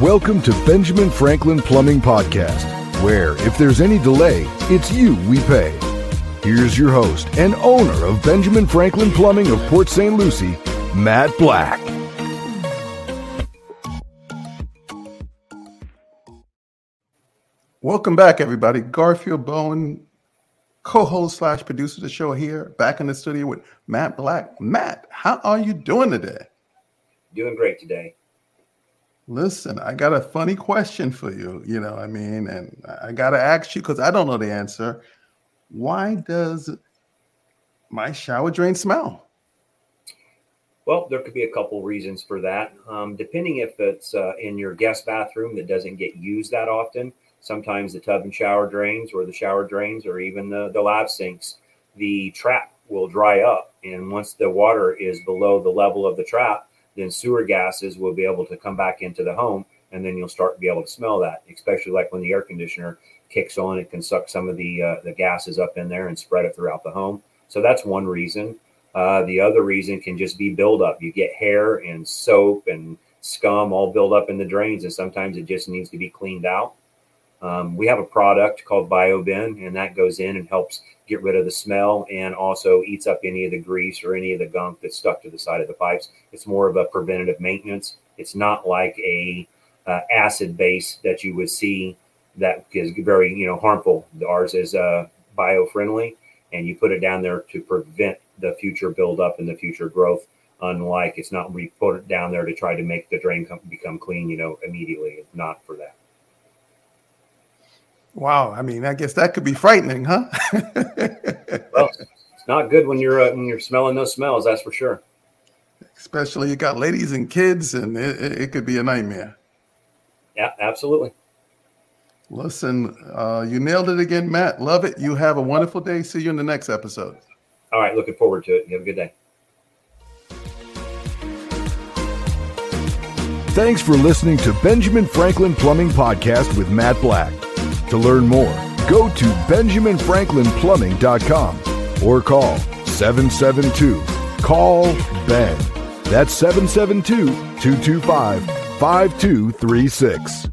Welcome to Benjamin Franklin Plumbing Podcast, where if there's any delay, it's you we pay. Here's your host and owner of Benjamin Franklin Plumbing of Port St. Lucie, Matt Black. Welcome back, everybody. Garfield Bowen, co-host slash producer of the show here, back in the studio with Matt Black. Matt, how are you doing today? Doing great today. Listen, I got a funny question for you. You know, I mean, and I got to ask you because I don't know the answer. Why does my shower drain smell? Well, there could be a couple reasons for that. Um, depending if it's uh, in your guest bathroom that doesn't get used that often, sometimes the tub and shower drains or the shower drains or even the, the lav sinks, the trap will dry up. And once the water is below the level of the trap, then sewer gases will be able to come back into the home. And then you'll start to be able to smell that, especially like when the air conditioner kicks on, it can suck some of the, uh, the gases up in there and spread it throughout the home. So that's one reason. Uh, the other reason can just be buildup. You get hair and soap and scum all build up in the drains, and sometimes it just needs to be cleaned out. Um, we have a product called BioBin, and that goes in and helps get rid of the smell and also eats up any of the grease or any of the gunk that's stuck to the side of the pipes. It's more of a preventative maintenance. It's not like a uh, acid base that you would see that is very you know harmful. Ours is uh, bio friendly, and you put it down there to prevent the future buildup and the future growth. Unlike it's not we put it down there to try to make the drain come, become clean, you know, immediately. It's not for that. Wow, I mean, I guess that could be frightening, huh? well, it's not good when you're uh, when you're smelling those smells. That's for sure. Especially you got ladies and kids, and it, it could be a nightmare. Yeah, absolutely. Listen, uh, you nailed it again, Matt. Love it. You have a wonderful day. See you in the next episode. All right, looking forward to it. You have a good day. Thanks for listening to Benjamin Franklin Plumbing Podcast with Matt Black. To learn more, go to benjaminfranklinplumbing.com or call 772 Call Ben. That's 772 225 5236.